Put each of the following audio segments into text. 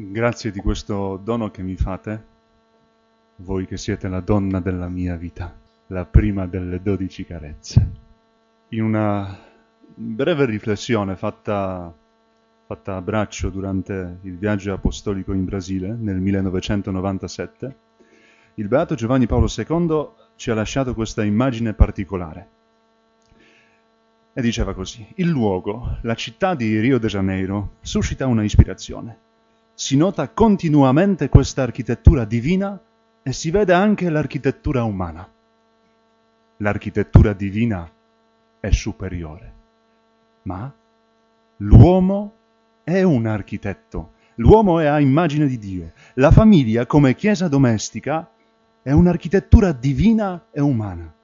Grazie di questo dono che mi fate, voi che siete la donna della mia vita, la prima delle dodici carezze. In una breve riflessione fatta, fatta a braccio durante il viaggio apostolico in Brasile nel 1997, il Beato Giovanni Paolo II ci ha lasciato questa immagine particolare. E diceva così, il luogo, la città di Rio de Janeiro, suscita una ispirazione si nota continuamente questa architettura divina e si vede anche l'architettura umana. L'architettura divina è superiore, ma l'uomo è un architetto, l'uomo è a immagine di Dio. La famiglia come chiesa domestica è un'architettura divina e umana.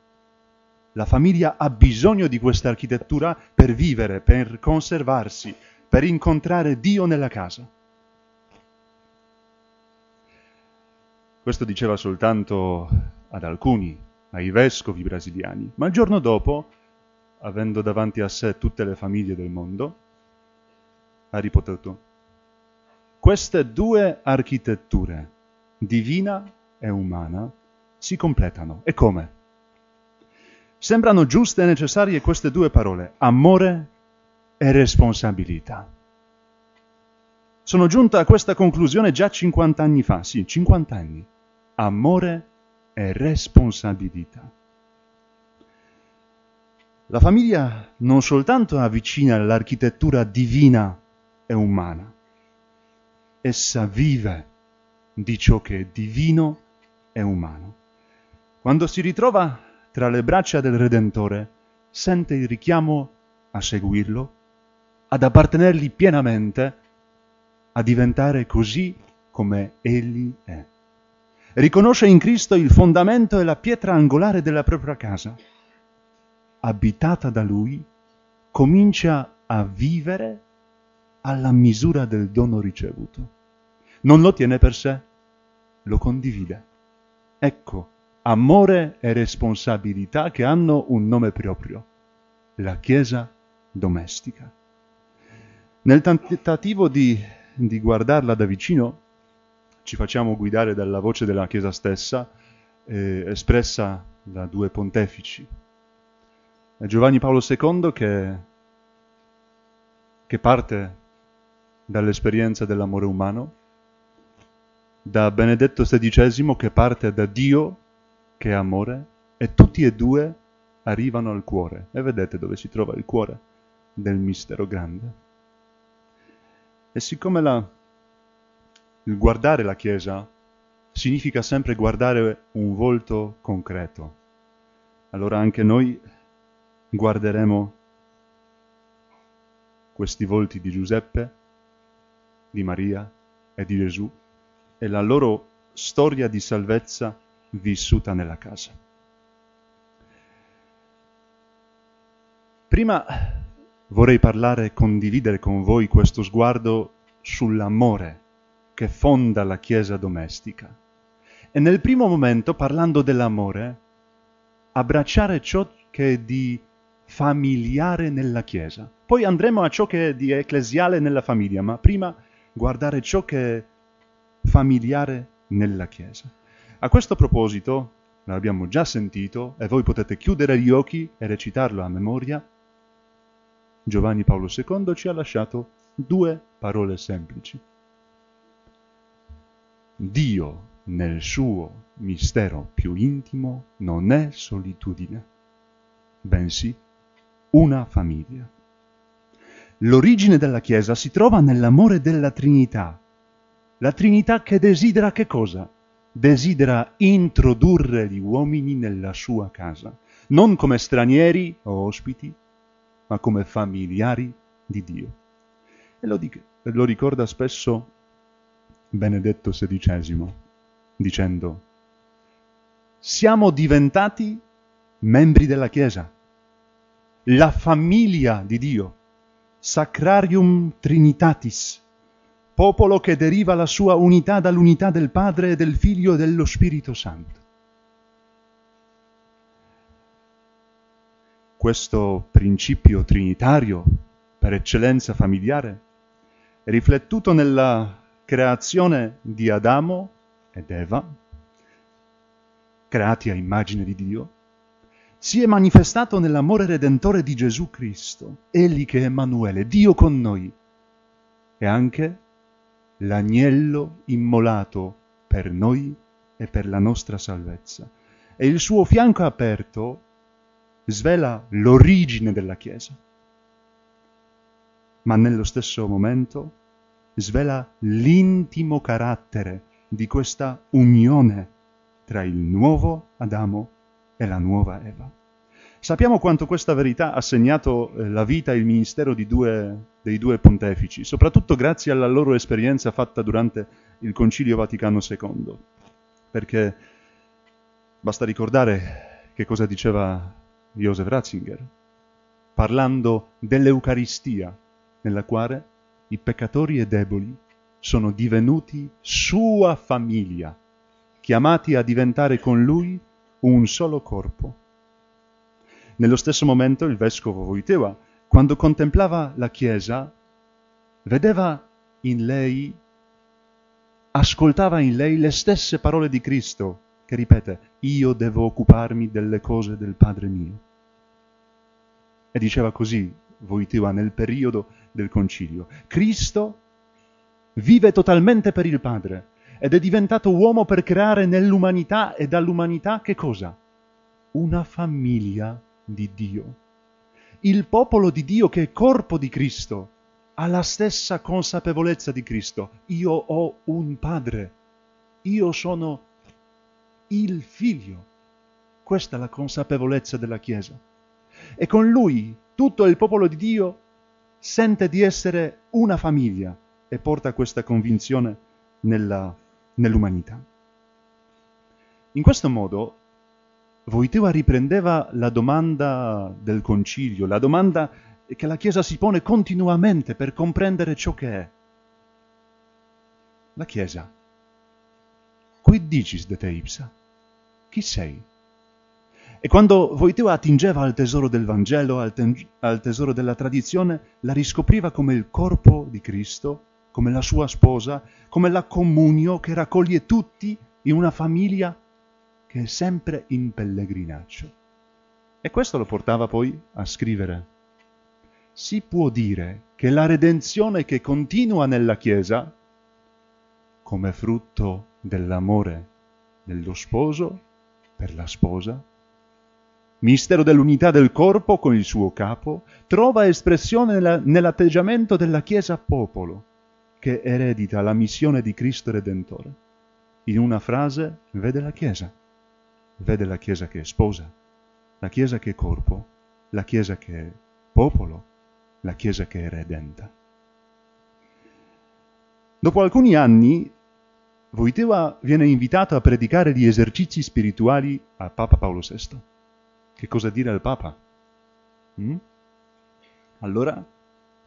La famiglia ha bisogno di questa architettura per vivere, per conservarsi, per incontrare Dio nella casa. Questo diceva soltanto ad alcuni, ai vescovi brasiliani, ma il giorno dopo, avendo davanti a sé tutte le famiglie del mondo, ha ripetuto, queste due architetture, divina e umana, si completano. E come? Sembrano giuste e necessarie queste due parole, amore e responsabilità. Sono giunta a questa conclusione già 50 anni fa, sì, 50 anni amore e responsabilità. La famiglia non soltanto avvicina l'architettura divina e umana, essa vive di ciò che è divino e umano. Quando si ritrova tra le braccia del Redentore, sente il richiamo a seguirlo, ad appartenergli pienamente, a diventare così come egli è riconosce in Cristo il fondamento e la pietra angolare della propria casa. Abitata da Lui, comincia a vivere alla misura del dono ricevuto. Non lo tiene per sé, lo condivide. Ecco, amore e responsabilità che hanno un nome proprio, la Chiesa domestica. Nel tentativo di, di guardarla da vicino, ci facciamo guidare dalla voce della Chiesa stessa, eh, espressa da due pontefici. È Giovanni Paolo II che, che parte dall'esperienza dell'amore umano, da Benedetto XVI che parte da Dio che è amore, e tutti e due arrivano al cuore. E vedete dove si trova il cuore del mistero grande. E siccome la il guardare la Chiesa significa sempre guardare un volto concreto. Allora anche noi guarderemo questi volti di Giuseppe, di Maria e di Gesù e la loro storia di salvezza vissuta nella casa. Prima vorrei parlare e condividere con voi questo sguardo sull'amore che fonda la Chiesa domestica. E nel primo momento, parlando dell'amore, abbracciare ciò che è di familiare nella Chiesa. Poi andremo a ciò che è di ecclesiale nella famiglia, ma prima guardare ciò che è familiare nella Chiesa. A questo proposito, l'abbiamo già sentito e voi potete chiudere gli occhi e recitarlo a memoria, Giovanni Paolo II ci ha lasciato due parole semplici. Dio nel suo mistero più intimo non è solitudine, bensì una famiglia. L'origine della Chiesa si trova nell'amore della Trinità. La Trinità che desidera che cosa? Desidera introdurre gli uomini nella sua casa, non come stranieri o ospiti, ma come familiari di Dio. E lo, dico, lo ricorda spesso Benedetto XVI, dicendo, siamo diventati membri della Chiesa, la famiglia di Dio, Sacrarium Trinitatis, popolo che deriva la sua unità dall'unità del Padre, del Figlio e dello Spirito Santo. Questo principio trinitario, per eccellenza familiare, riflettuto nella creazione di Adamo ed Eva, creati a immagine di Dio, si è manifestato nell'amore redentore di Gesù Cristo, egli che è Emanuele, Dio con noi, e anche l'agnello immolato per noi e per la nostra salvezza. E il suo fianco aperto svela l'origine della Chiesa, ma nello stesso momento svela l'intimo carattere di questa unione tra il nuovo Adamo e la nuova Eva. Sappiamo quanto questa verità ha segnato eh, la vita e il ministero due, dei due pontefici, soprattutto grazie alla loro esperienza fatta durante il Concilio Vaticano II, perché basta ricordare che cosa diceva Joseph Ratzinger, parlando dell'Eucaristia, nella quale i peccatori e deboli sono divenuti sua famiglia, chiamati a diventare con lui un solo corpo. Nello stesso momento il vescovo Voiteva, quando contemplava la Chiesa, vedeva in lei, ascoltava in lei le stesse parole di Cristo, che ripete, io devo occuparmi delle cose del Padre mio. E diceva così Voiteva nel periodo del concilio. Cristo vive totalmente per il Padre ed è diventato uomo per creare nell'umanità e dall'umanità che cosa? Una famiglia di Dio. Il popolo di Dio che è corpo di Cristo ha la stessa consapevolezza di Cristo. Io ho un Padre, io sono il Figlio. Questa è la consapevolezza della Chiesa. E con lui tutto il popolo di Dio sente di essere una famiglia e porta questa convinzione nella, nell'umanità. In questo modo Voiteva riprendeva la domanda del concilio, la domanda che la Chiesa si pone continuamente per comprendere ciò che è. La Chiesa. Quid dicis de te ipsa? Chi sei? E quando Voiteva attingeva al tesoro del Vangelo, al, te- al tesoro della tradizione, la riscopriva come il corpo di Cristo, come la sua sposa, come la comunio che raccoglie tutti in una famiglia che è sempre in pellegrinaggio. E questo lo portava poi a scrivere. Si può dire che la redenzione che continua nella Chiesa, come frutto dell'amore dello sposo per la sposa, mistero dell'unità del corpo con il suo capo, trova espressione nella, nell'atteggiamento della Chiesa popolo, che eredita la missione di Cristo Redentore. In una frase vede la Chiesa, vede la Chiesa che è sposa, la Chiesa che è corpo, la Chiesa che è popolo, la Chiesa che è redenta. Dopo alcuni anni, Voiteva viene invitato a predicare gli esercizi spirituali a Papa Paolo VI. Che cosa dire al Papa? Mm? Allora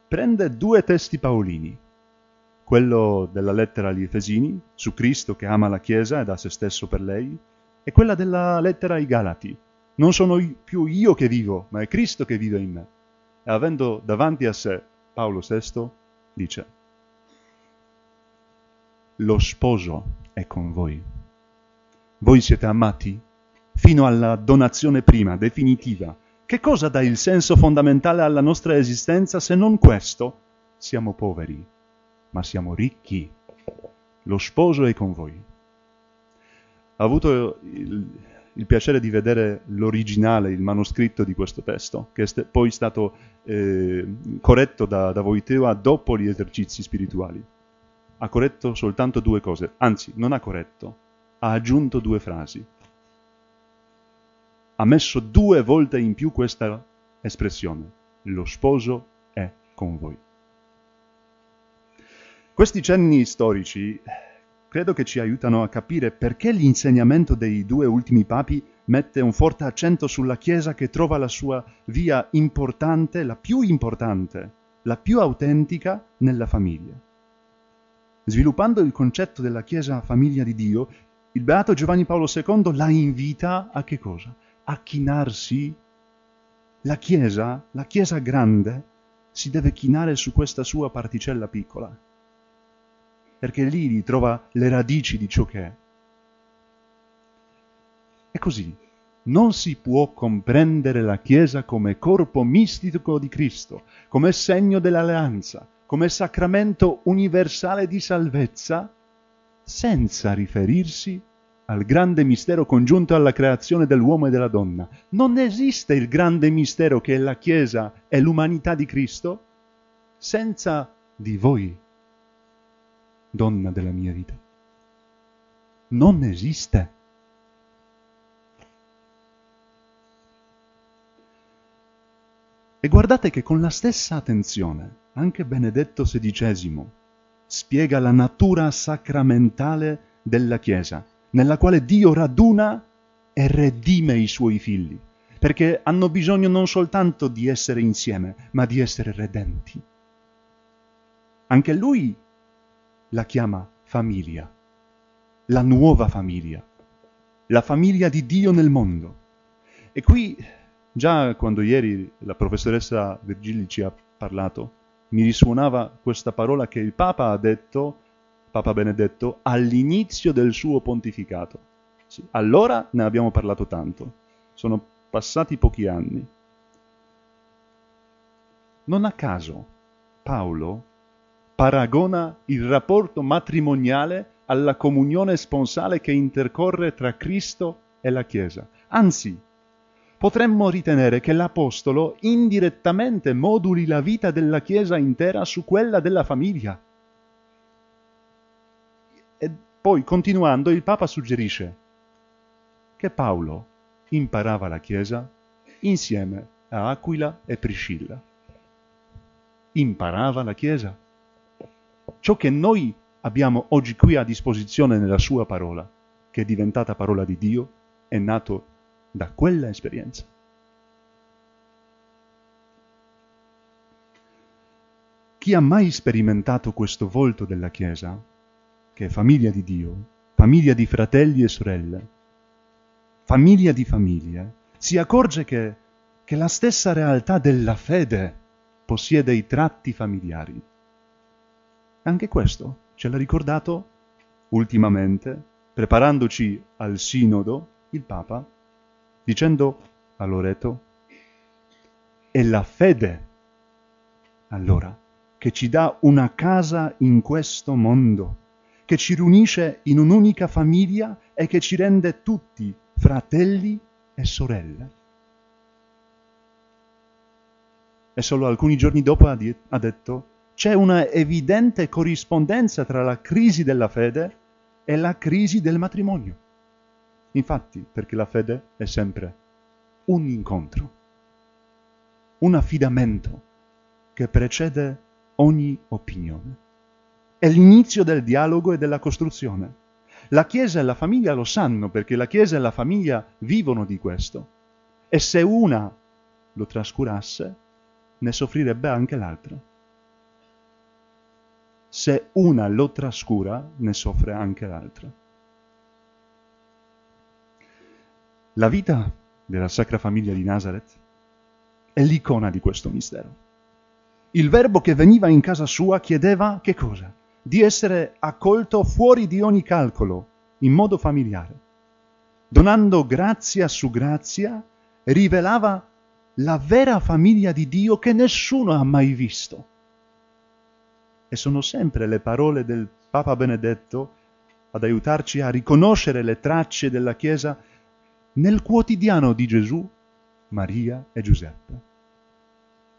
prende due testi paolini, quello della lettera agli Efesini, su Cristo che ama la Chiesa e dà se stesso per lei, e quella della lettera ai Galati. Non sono più io che vivo, ma è Cristo che vive in me. E avendo davanti a sé Paolo VI, dice, lo sposo è con voi. Voi siete amati fino alla donazione prima, definitiva. Che cosa dà il senso fondamentale alla nostra esistenza se non questo? Siamo poveri, ma siamo ricchi. Lo sposo è con voi. Ho avuto il, il piacere di vedere l'originale, il manoscritto di questo testo, che è st- poi stato eh, corretto da, da Voiteva dopo gli esercizi spirituali. Ha corretto soltanto due cose, anzi, non ha corretto, ha aggiunto due frasi ha messo due volte in più questa espressione. Lo sposo è con voi. Questi cenni storici credo che ci aiutano a capire perché l'insegnamento dei due ultimi papi mette un forte accento sulla Chiesa che trova la sua via importante, la più importante, la più autentica nella famiglia. Sviluppando il concetto della Chiesa famiglia di Dio, il Beato Giovanni Paolo II la invita a che cosa? A chinarsi, la Chiesa, la Chiesa grande, si deve chinare su questa sua particella piccola. perché lì ritrova le radici di ciò che è. E così non si può comprendere la Chiesa come corpo mistico di Cristo, come segno dell'alleanza, come sacramento universale di salvezza, senza riferirsi al grande mistero congiunto alla creazione dell'uomo e della donna. Non esiste il grande mistero che è la Chiesa e l'umanità di Cristo senza di voi, donna della mia vita. Non esiste. E guardate che con la stessa attenzione anche Benedetto XVI spiega la natura sacramentale della Chiesa, nella quale Dio raduna e redime i suoi figli, perché hanno bisogno non soltanto di essere insieme, ma di essere redenti. Anche lui la chiama famiglia, la nuova famiglia, la famiglia di Dio nel mondo. E qui Già quando ieri la professoressa Virgili ci ha parlato, mi risuonava questa parola che il Papa ha detto, Papa Benedetto, all'inizio del suo pontificato. Sì, allora ne abbiamo parlato tanto, sono passati pochi anni. Non a caso Paolo paragona il rapporto matrimoniale alla comunione sponsale che intercorre tra Cristo e la Chiesa. Anzi, potremmo ritenere che l'Apostolo indirettamente moduli la vita della Chiesa intera su quella della famiglia. E poi, continuando, il Papa suggerisce che Paolo imparava la Chiesa insieme a Aquila e Priscilla. Imparava la Chiesa. Ciò che noi abbiamo oggi qui a disposizione nella sua parola, che è diventata parola di Dio, è nato da quella esperienza. Chi ha mai sperimentato questo volto della Chiesa, che è famiglia di Dio, famiglia di fratelli e sorelle, famiglia di famiglie, si accorge che, che la stessa realtà della fede possiede i tratti familiari. Anche questo ce l'ha ricordato ultimamente, preparandoci al sinodo, il Papa, dicendo a Loreto, è la fede, allora, che ci dà una casa in questo mondo, che ci riunisce in un'unica famiglia e che ci rende tutti fratelli e sorelle. E solo alcuni giorni dopo ha, detto, c'è una evidente corrispondenza tra la crisi della fede e la crisi del matrimonio. Infatti, perché la fede è sempre un incontro, un affidamento che precede ogni opinione. È l'inizio del dialogo e della costruzione. La Chiesa e la famiglia lo sanno perché la Chiesa e la famiglia vivono di questo. E se una lo trascurasse, ne soffrirebbe anche l'altra. Se una lo trascura, ne soffre anche l'altra. La vita della Sacra Famiglia di Nazareth è l'icona di questo mistero. Il verbo che veniva in casa sua chiedeva che cosa? Di essere accolto fuori di ogni calcolo, in modo familiare. Donando grazia su grazia, rivelava la vera famiglia di Dio che nessuno ha mai visto. E sono sempre le parole del Papa Benedetto ad aiutarci a riconoscere le tracce della Chiesa nel quotidiano di Gesù, Maria e Giuseppe.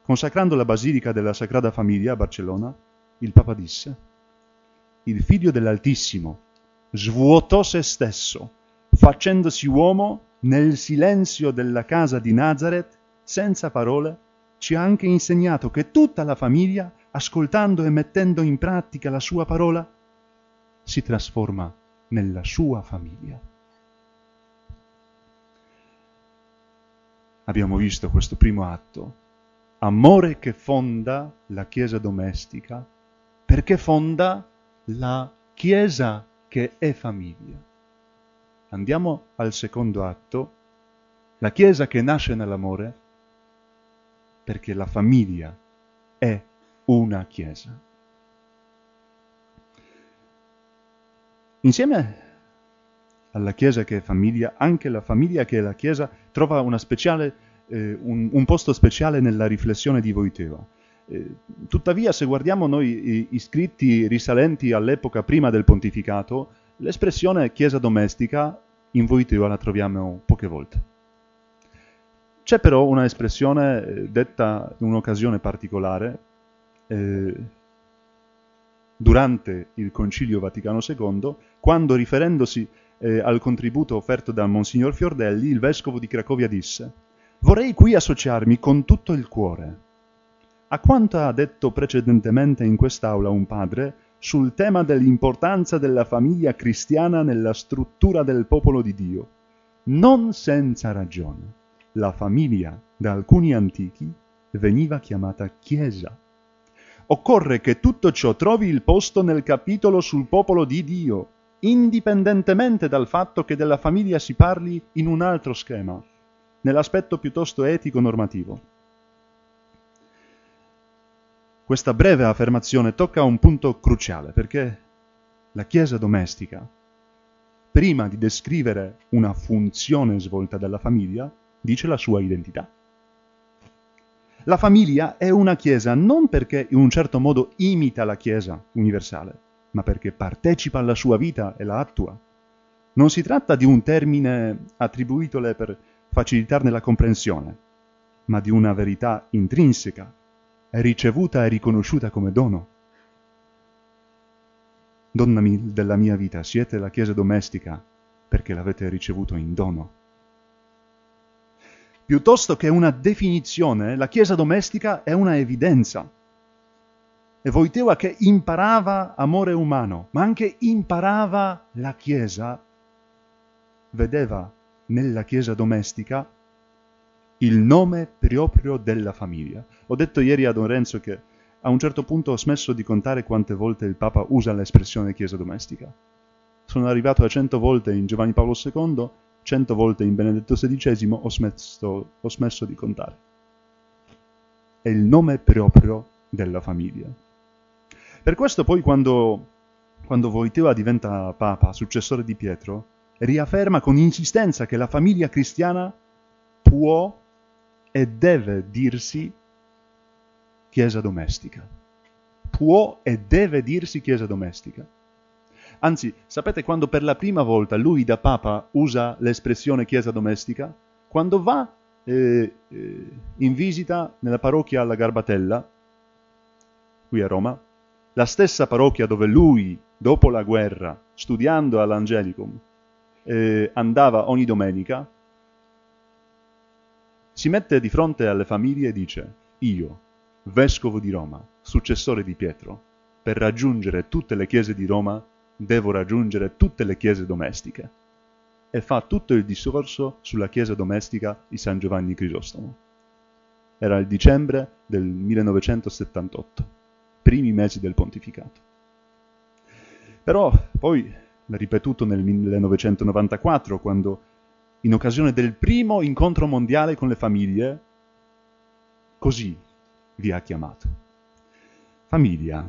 Consacrando la Basilica della Sagrada Famiglia a Barcellona, il Papa disse, il Figlio dell'Altissimo svuotò se stesso, facendosi uomo nel silenzio della casa di Nazareth, senza parole, ci ha anche insegnato che tutta la famiglia, ascoltando e mettendo in pratica la sua parola, si trasforma nella sua famiglia. abbiamo visto questo primo atto, amore che fonda la Chiesa domestica, perché fonda la Chiesa che è famiglia. Andiamo al secondo atto, la Chiesa che nasce nell'amore, perché la famiglia è una Chiesa. Insieme alla Chiesa che è famiglia, anche la famiglia che è la Chiesa trova speciale, eh, un, un, posto speciale nella riflessione di Voiteva. Eh, tuttavia, se guardiamo noi i, scritti risalenti all'epoca prima del pontificato, l'espressione Chiesa domestica in Voiteva la troviamo poche volte. C'è però una espressione eh, detta in un'occasione particolare, eh, durante il Concilio Vaticano II, quando riferendosi eh, al contributo offerto da Monsignor Fiordelli, il vescovo di Cracovia disse «Vorrei qui associarmi con tutto il cuore a quanto ha detto precedentemente in quest'aula un padre sul tema dell'importanza della famiglia cristiana nella struttura del popolo di Dio. Non senza ragione, la famiglia da alcuni antichi veniva chiamata Chiesa. Occorre che tutto ciò trovi il posto nel capitolo sul popolo di Dio, indipendentemente dal fatto che della famiglia si parli in un altro schema, nell'aspetto piuttosto etico-normativo. Questa breve affermazione tocca un punto cruciale perché la Chiesa domestica, prima di descrivere una funzione svolta dalla famiglia, dice la sua identità. La famiglia è una Chiesa non perché in un certo modo imita la Chiesa universale, ma perché partecipa alla sua vita e la attua. Non si tratta di un termine attribuitole per facilitarne la comprensione, ma di una verità intrinseca, ricevuta e riconosciuta come dono. Donna della mia vita, siete la Chiesa domestica perché l'avete ricevuto in dono. Piuttosto che una definizione, la Chiesa domestica è una evidenza e Voiteva che imparava amore umano, ma anche imparava la Chiesa, vedeva nella Chiesa domestica il nome proprio della famiglia. Ho detto ieri a Don Renzo che a un certo punto ho smesso di contare quante volte il Papa usa l'espressione Chiesa domestica. Sono arrivato a cento volte in Giovanni Paolo II, cento volte in Benedetto XVI, ho smesso, ho smesso di contare. È il nome proprio della famiglia. Per questo poi quando, quando Voiteva diventa Papa, successore di Pietro, riafferma con insistenza che la famiglia cristiana può e deve dirsi Chiesa domestica. Può e deve dirsi Chiesa domestica. Anzi, sapete quando per la prima volta lui da Papa usa l'espressione Chiesa domestica? Quando va eh, eh, in visita nella parrocchia alla Garbatella, qui a Roma, la stessa parrocchia dove lui, dopo la guerra, studiando all'Angelicum, eh, andava ogni domenica, si mette di fronte alle famiglie e dice, io, vescovo di Roma, successore di Pietro, per raggiungere tutte le chiese di Roma, devo raggiungere tutte le chiese domestiche. E fa tutto il discorso sulla chiesa domestica di San Giovanni Crisostomo. Era il dicembre del 1978 primi mesi del pontificato. Però poi l'ha ripetuto nel 1994, quando in occasione del primo incontro mondiale con le famiglie, così vi ha chiamato. Famiglia,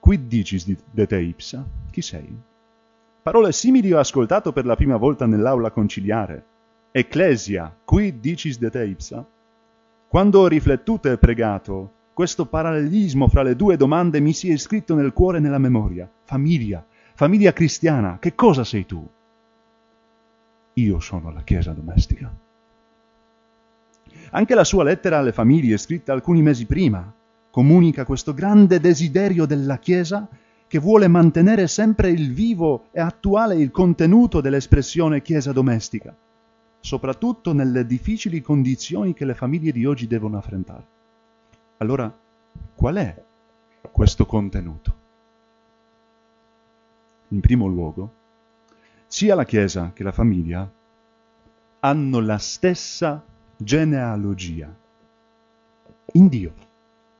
quid dicis de te ipsa? Chi sei? Parole simili ho ascoltato per la prima volta nell'aula conciliare. Ecclesia, quid dicis de te ipsa? Quando ho riflettuto e pregato, questo parallelismo fra le due domande mi si è iscritto nel cuore e nella memoria. Famiglia, famiglia cristiana, che cosa sei tu? Io sono la Chiesa domestica. Anche la sua lettera alle famiglie, scritta alcuni mesi prima, comunica questo grande desiderio della Chiesa che vuole mantenere sempre il vivo e attuale il contenuto dell'espressione Chiesa domestica, soprattutto nelle difficili condizioni che le famiglie di oggi devono affrontare. Allora, qual è questo contenuto? In primo luogo, sia la Chiesa che la famiglia hanno la stessa genealogia in Dio,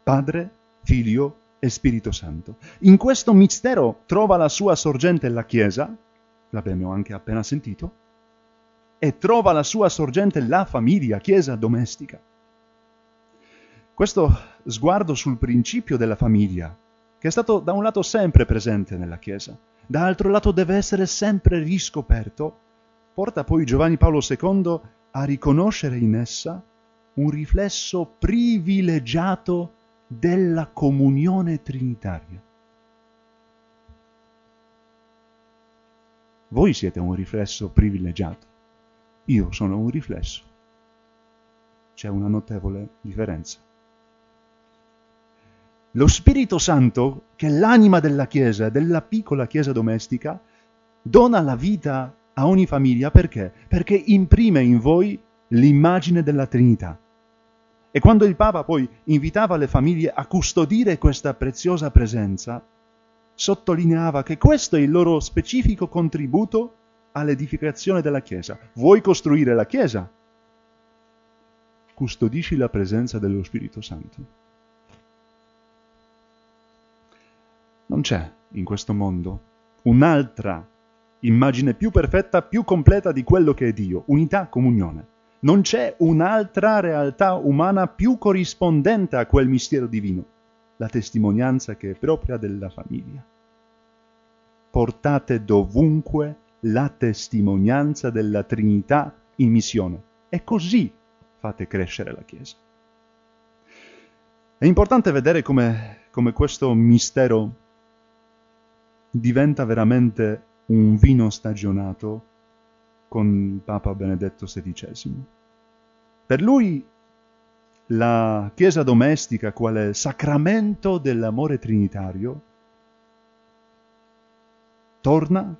Padre, Figlio e Spirito Santo. In questo mistero trova la sua sorgente la Chiesa, l'abbiamo anche appena sentito, e trova la sua sorgente la famiglia, Chiesa domestica. Questo sguardo sul principio della famiglia, che è stato da un lato sempre presente nella Chiesa, dall'altro lato deve essere sempre riscoperto, porta poi Giovanni Paolo II a riconoscere in essa un riflesso privilegiato della comunione trinitaria. Voi siete un riflesso privilegiato, io sono un riflesso. C'è una notevole differenza. Lo Spirito Santo, che è l'anima della Chiesa, della piccola Chiesa domestica, dona la vita a ogni famiglia perché? Perché imprime in voi l'immagine della Trinità. E quando il Papa poi invitava le famiglie a custodire questa preziosa presenza, sottolineava che questo è il loro specifico contributo all'edificazione della Chiesa. Vuoi costruire la Chiesa? Custodisci la presenza dello Spirito Santo. Non c'è in questo mondo un'altra immagine più perfetta, più completa di quello che è Dio, unità, comunione. Non c'è un'altra realtà umana più corrispondente a quel mistero divino la testimonianza che è propria della famiglia. Portate dovunque la testimonianza della Trinità in missione e così fate crescere la Chiesa. È importante vedere come, come questo mistero diventa veramente un vino stagionato con Papa Benedetto XVI. Per lui la Chiesa domestica quale sacramento dell'amore trinitario torna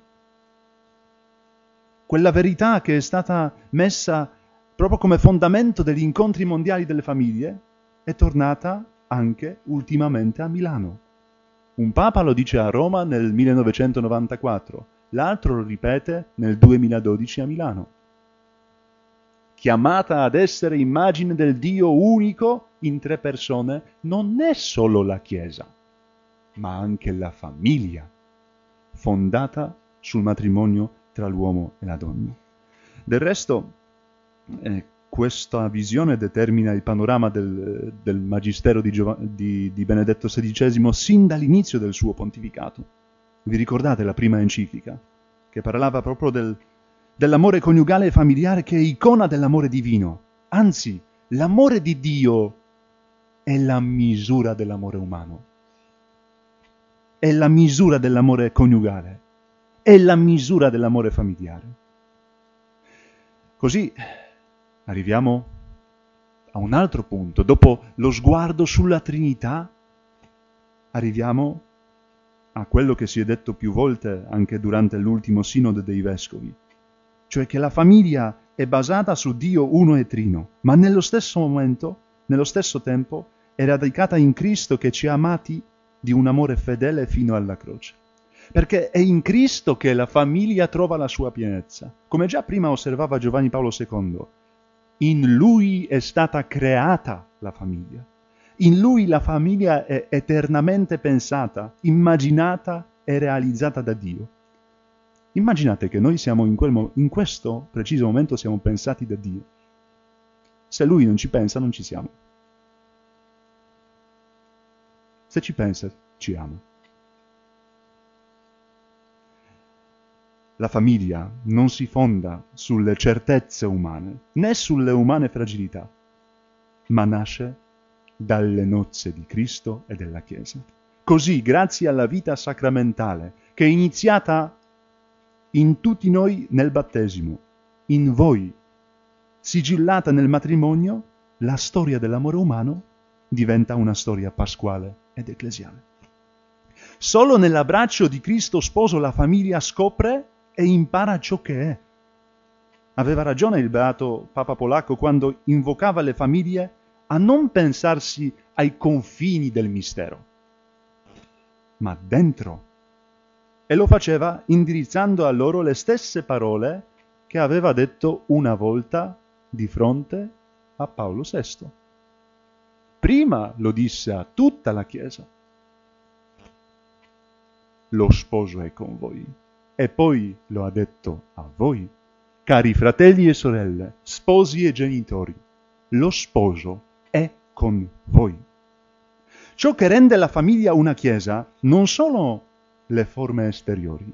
quella verità che è stata messa proprio come fondamento degli incontri mondiali delle famiglie è tornata anche ultimamente a Milano. Un papa lo dice a Roma nel 1994, l'altro lo ripete nel 2012 a Milano chiamata ad essere immagine del Dio unico in tre persone, non è solo la Chiesa, ma anche la famiglia, fondata sul matrimonio tra l'uomo e la donna. Del resto, eh, questa visione determina il panorama del, del magistero di, Giov- di, di Benedetto XVI sin dall'inizio del suo pontificato. Vi ricordate la prima enciclica, che parlava proprio del, dell'amore coniugale e familiare che è icona dell'amore divino. Anzi, l'amore di Dio è la misura dell'amore umano. È la misura dell'amore coniugale. È la misura dell'amore familiare. Così arriviamo a un altro punto. Dopo lo sguardo sulla Trinità, arriviamo a quello che si è detto più volte anche durante l'ultimo sinodo dei vescovi cioè che la famiglia è basata su Dio uno e trino, ma nello stesso momento, nello stesso tempo, è radicata in Cristo che ci ha amati di un amore fedele fino alla croce. Perché è in Cristo che la famiglia trova la sua pienezza. Come già prima osservava Giovanni Paolo II, in Lui è stata creata la famiglia. In Lui la famiglia è eternamente pensata, immaginata e realizzata da Dio. Immaginate che noi siamo in, mo- in questo preciso momento siamo pensati da Dio. Se Lui non ci pensa, non ci siamo. Se ci pensa, ci ama. La famiglia non si fonda sulle certezze umane, né sulle umane fragilità, ma nasce dalle nozze di Cristo e della Chiesa. Così, grazie alla vita sacramentale, che è iniziata in tutti noi nel battesimo, in voi, sigillata nel matrimonio, la storia dell'amore umano diventa una storia pasquale ed ecclesiale. Solo nell'abbraccio di Cristo sposo la famiglia scopre e impara ciò che è. Aveva ragione il beato Papa Polacco quando invocava le famiglie a non pensarsi ai confini del mistero, ma dentro e lo faceva indirizzando a loro le stesse parole che aveva detto una volta di fronte a Paolo VI. Prima lo disse a tutta la Chiesa. Lo sposo è con voi. E poi lo ha detto a voi. Cari fratelli e sorelle, sposi e genitori, lo sposo è con voi. Ciò che rende la famiglia una chiesa non sono le forme esteriori,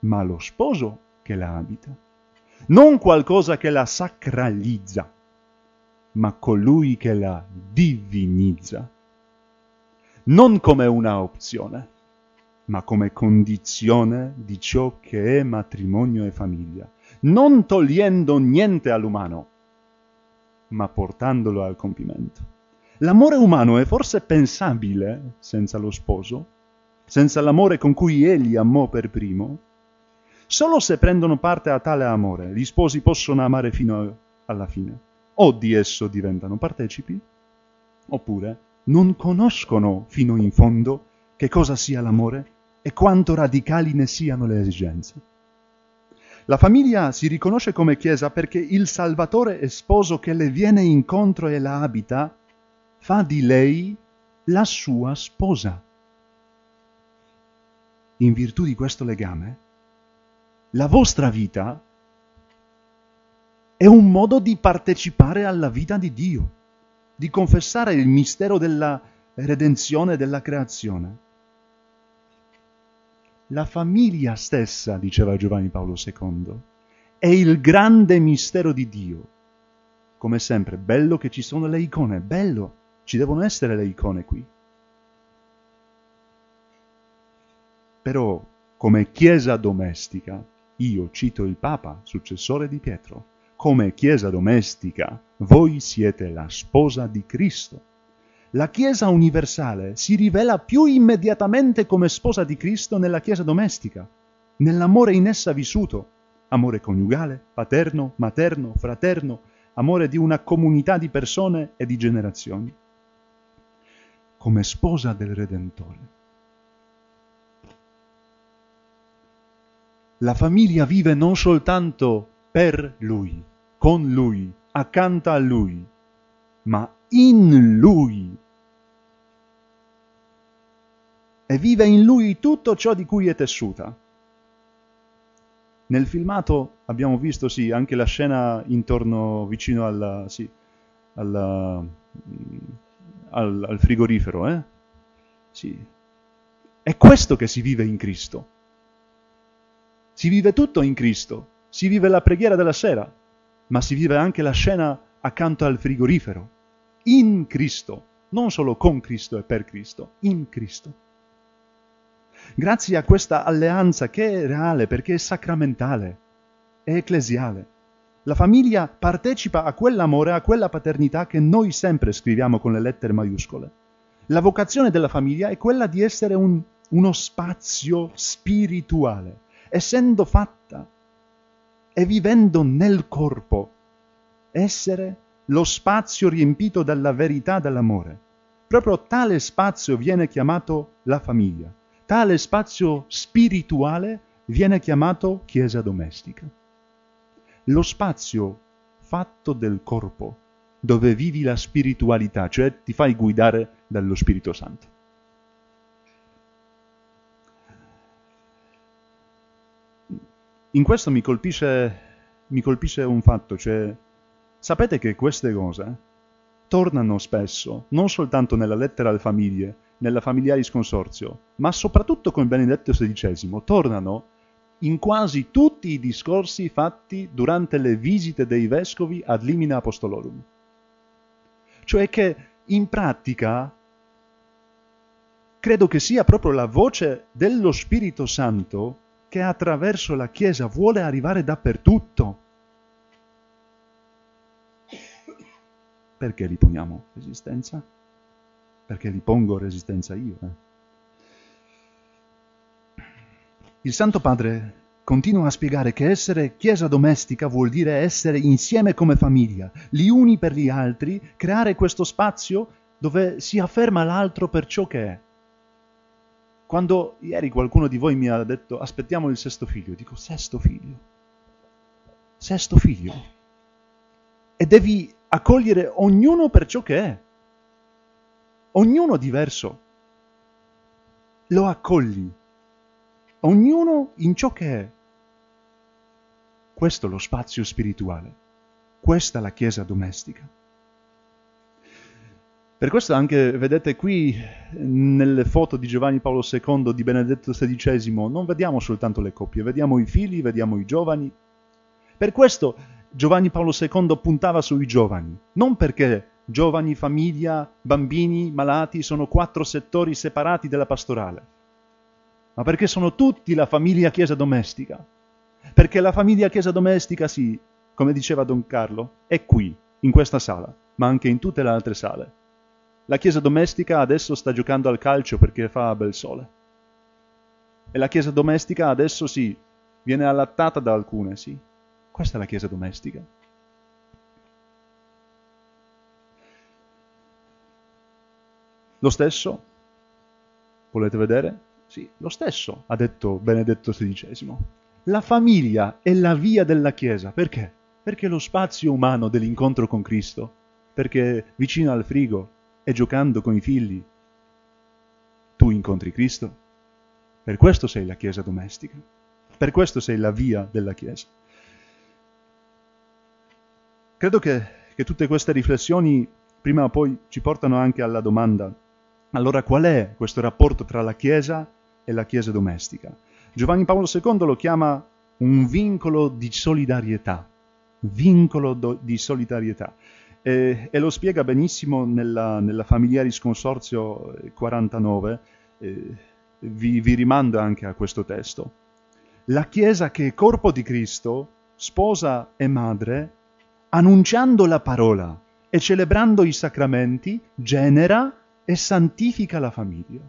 ma lo sposo che la abita. Non qualcosa che la sacralizza, ma colui che la divinizza. Non come una opzione, ma come condizione di ciò che è matrimonio e famiglia, non togliendo niente all'umano, ma portandolo al compimento. L'amore umano è forse pensabile senza lo sposo, senza l'amore con cui egli amò per primo? Solo se prendono parte a tale amore gli sposi possono amare fino alla fine, o di esso diventano partecipi, oppure non conoscono fino in fondo che cosa sia l'amore e quanto radicali ne siano le esigenze. La famiglia si riconosce come Chiesa perché il Salvatore è sposo che le viene incontro e la abita fa di lei la sua sposa. In virtù di questo legame, la vostra vita è un modo di partecipare alla vita di Dio, di confessare il mistero della redenzione della creazione. La famiglia stessa, diceva Giovanni Paolo II, è il grande mistero di Dio. Come sempre, bello che ci sono le icone, bello, ci devono essere le icone qui. Però, come Chiesa domestica, io cito il Papa, successore di Pietro, come Chiesa domestica, voi siete la sposa di Cristo. La Chiesa universale si rivela più immediatamente come sposa di Cristo nella Chiesa domestica, nell'amore in essa vissuto, amore coniugale, paterno, materno, fraterno, amore di una comunità di persone e di generazioni come sposa del Redentore. La famiglia vive non soltanto per Lui, con Lui, accanto a Lui, ma in Lui. E vive in Lui tutto ciò di cui è tessuta. Nel filmato abbiamo visto, sì, anche la scena intorno, vicino alla, sì, alla, al, al frigorifero, eh? Sì. È questo che si vive in Cristo. Si vive tutto in Cristo. Si vive la preghiera della sera, ma si vive anche la scena accanto al frigorifero. In Cristo. Non solo con Cristo e per Cristo, in Cristo. Grazie a questa alleanza che è reale perché è sacramentale, è ecclesiale la famiglia partecipa a quell'amore, a quella paternità che noi sempre scriviamo con le lettere maiuscole. La vocazione della famiglia è quella di essere un, uno spazio spirituale, essendo fatta e vivendo nel corpo, essere lo spazio riempito dalla verità dell'amore. Proprio tale spazio viene chiamato la famiglia, tale spazio spirituale viene chiamato chiesa domestica lo spazio fatto del corpo, dove vivi la spiritualità, cioè ti fai guidare dallo Spirito Santo. In questo mi colpisce, mi colpisce un fatto, cioè sapete che queste cose tornano spesso, non soltanto nella lettera alle famiglie, nella familiaris consorzio, ma soprattutto con Benedetto XVI, tornano in quasi tutti i discorsi fatti durante le visite dei vescovi ad limina apostolorum. Cioè che in pratica credo che sia proprio la voce dello Spirito Santo che attraverso la Chiesa vuole arrivare dappertutto. Perché gli poniamo resistenza? Perché gli pongo resistenza io? Eh? Il Santo Padre continua a spiegare che essere chiesa domestica vuol dire essere insieme come famiglia, gli uni per gli altri, creare questo spazio dove si afferma l'altro per ciò che è. Quando ieri qualcuno di voi mi ha detto aspettiamo il sesto figlio, dico sesto figlio, sesto figlio. E devi accogliere ognuno per ciò che è, ognuno diverso. Lo accogli ognuno in ciò che è. Questo è lo spazio spirituale, questa è la Chiesa domestica. Per questo anche, vedete qui, nelle foto di Giovanni Paolo II, di Benedetto XVI, non vediamo soltanto le coppie, vediamo i figli, vediamo i giovani. Per questo Giovanni Paolo II puntava sui giovani, non perché giovani, famiglia, bambini, malati sono quattro settori separati della pastorale, ma perché sono tutti la famiglia chiesa domestica. Perché la famiglia chiesa domestica, sì, come diceva Don Carlo, è qui, in questa sala, ma anche in tutte le altre sale. La chiesa domestica adesso sta giocando al calcio perché fa bel sole. E la chiesa domestica adesso sì, viene allattata da alcune, sì. Questa è la chiesa domestica. Lo stesso, volete vedere? Sì, lo stesso ha detto Benedetto XVI. La famiglia è la via della Chiesa. Perché? Perché lo spazio umano dell'incontro con Cristo, perché vicino al frigo e giocando con i figli tu incontri Cristo. Per questo sei la Chiesa domestica, per questo sei la via della Chiesa. Credo che, che tutte queste riflessioni prima o poi ci portano anche alla domanda, allora qual è questo rapporto tra la Chiesa e la Chiesa domestica? Giovanni Paolo II lo chiama un vincolo di solidarietà, vincolo do, di solidarietà. E, e lo spiega benissimo nella, nella Familiaris Consorzio 49, eh, vi, vi rimando anche a questo testo. La Chiesa che è corpo di Cristo, sposa e madre, annunciando la parola e celebrando i sacramenti, genera e santifica la famiglia.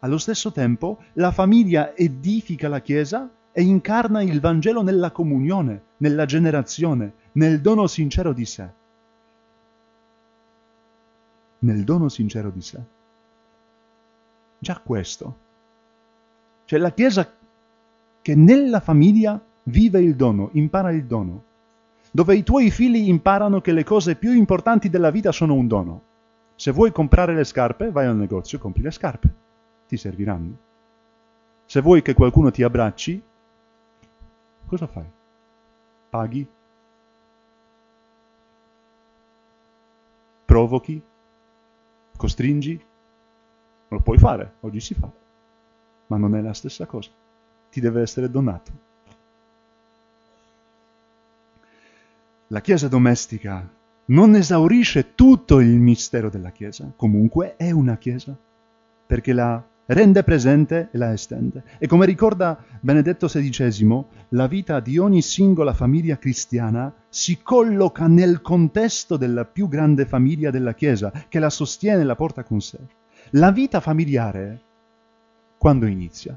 Allo stesso tempo, la famiglia edifica la Chiesa e incarna il Vangelo nella comunione, nella generazione, nel dono sincero di sé nel dono sincero di sé. Già questo. C'è la Chiesa che nella famiglia vive il dono, impara il dono, dove i tuoi figli imparano che le cose più importanti della vita sono un dono. Se vuoi comprare le scarpe, vai al negozio e compri le scarpe, ti serviranno. Se vuoi che qualcuno ti abbracci, cosa fai? Paghi? Provochi? Costringi? Lo puoi fare, oggi si fa, ma non è la stessa cosa. Ti deve essere donato. La Chiesa domestica non esaurisce tutto il mistero della Chiesa, comunque è una Chiesa, perché la rende presente e la estende. E come ricorda Benedetto XVI, la vita di ogni singola famiglia cristiana si colloca nel contesto della più grande famiglia della Chiesa, che la sostiene e la porta con sé. La vita familiare, quando inizia?